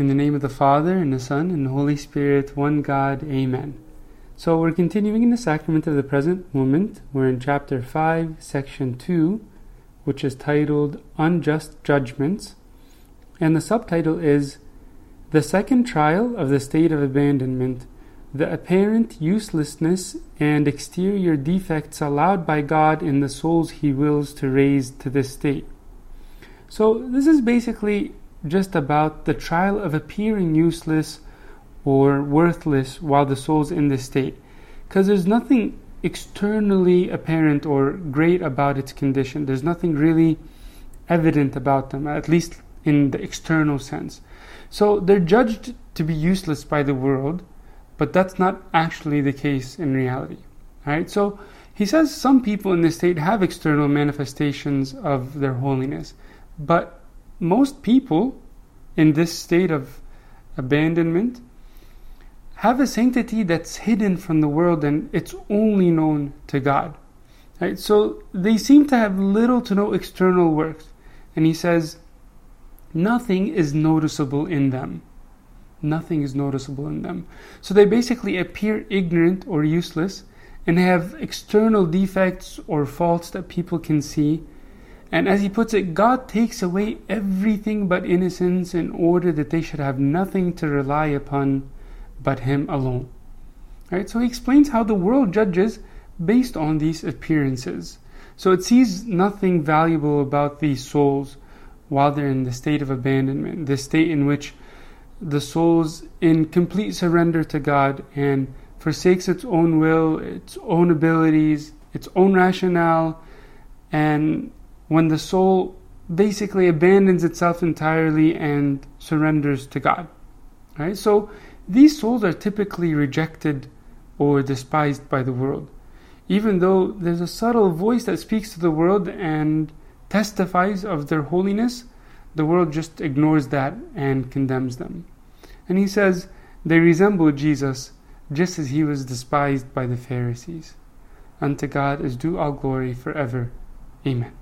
In the name of the Father, and the Son, and the Holy Spirit, one God, Amen. So we're continuing in the sacrament of the present moment. We're in chapter 5, section 2, which is titled Unjust Judgments. And the subtitle is The Second Trial of the State of Abandonment The Apparent Uselessness and Exterior Defects Allowed by God in the souls He wills to raise to this state. So, this is basically just about the trial of appearing useless or worthless while the soul's in this state. Because there's nothing externally apparent or great about its condition. There's nothing really evident about them, at least in the external sense. So they're judged to be useless by the world, but that's not actually the case in reality. Right? So he says some people in this state have external manifestations of their holiness, but most people in this state of abandonment have a sanctity that's hidden from the world and it's only known to God. Right? So they seem to have little to no external works. And he says, nothing is noticeable in them. Nothing is noticeable in them. So they basically appear ignorant or useless and have external defects or faults that people can see and as he puts it, God takes away everything but innocence in order that they should have nothing to rely upon but Him alone. Right? So he explains how the world judges based on these appearances. So it sees nothing valuable about these souls while they're in the state of abandonment, the state in which the soul's in complete surrender to God and forsakes its own will, its own abilities, its own rationale, and when the soul basically abandons itself entirely and surrenders to God. Right? So these souls are typically rejected or despised by the world. Even though there's a subtle voice that speaks to the world and testifies of their holiness, the world just ignores that and condemns them. And he says, they resemble Jesus just as he was despised by the Pharisees. Unto God is due all glory forever. Amen.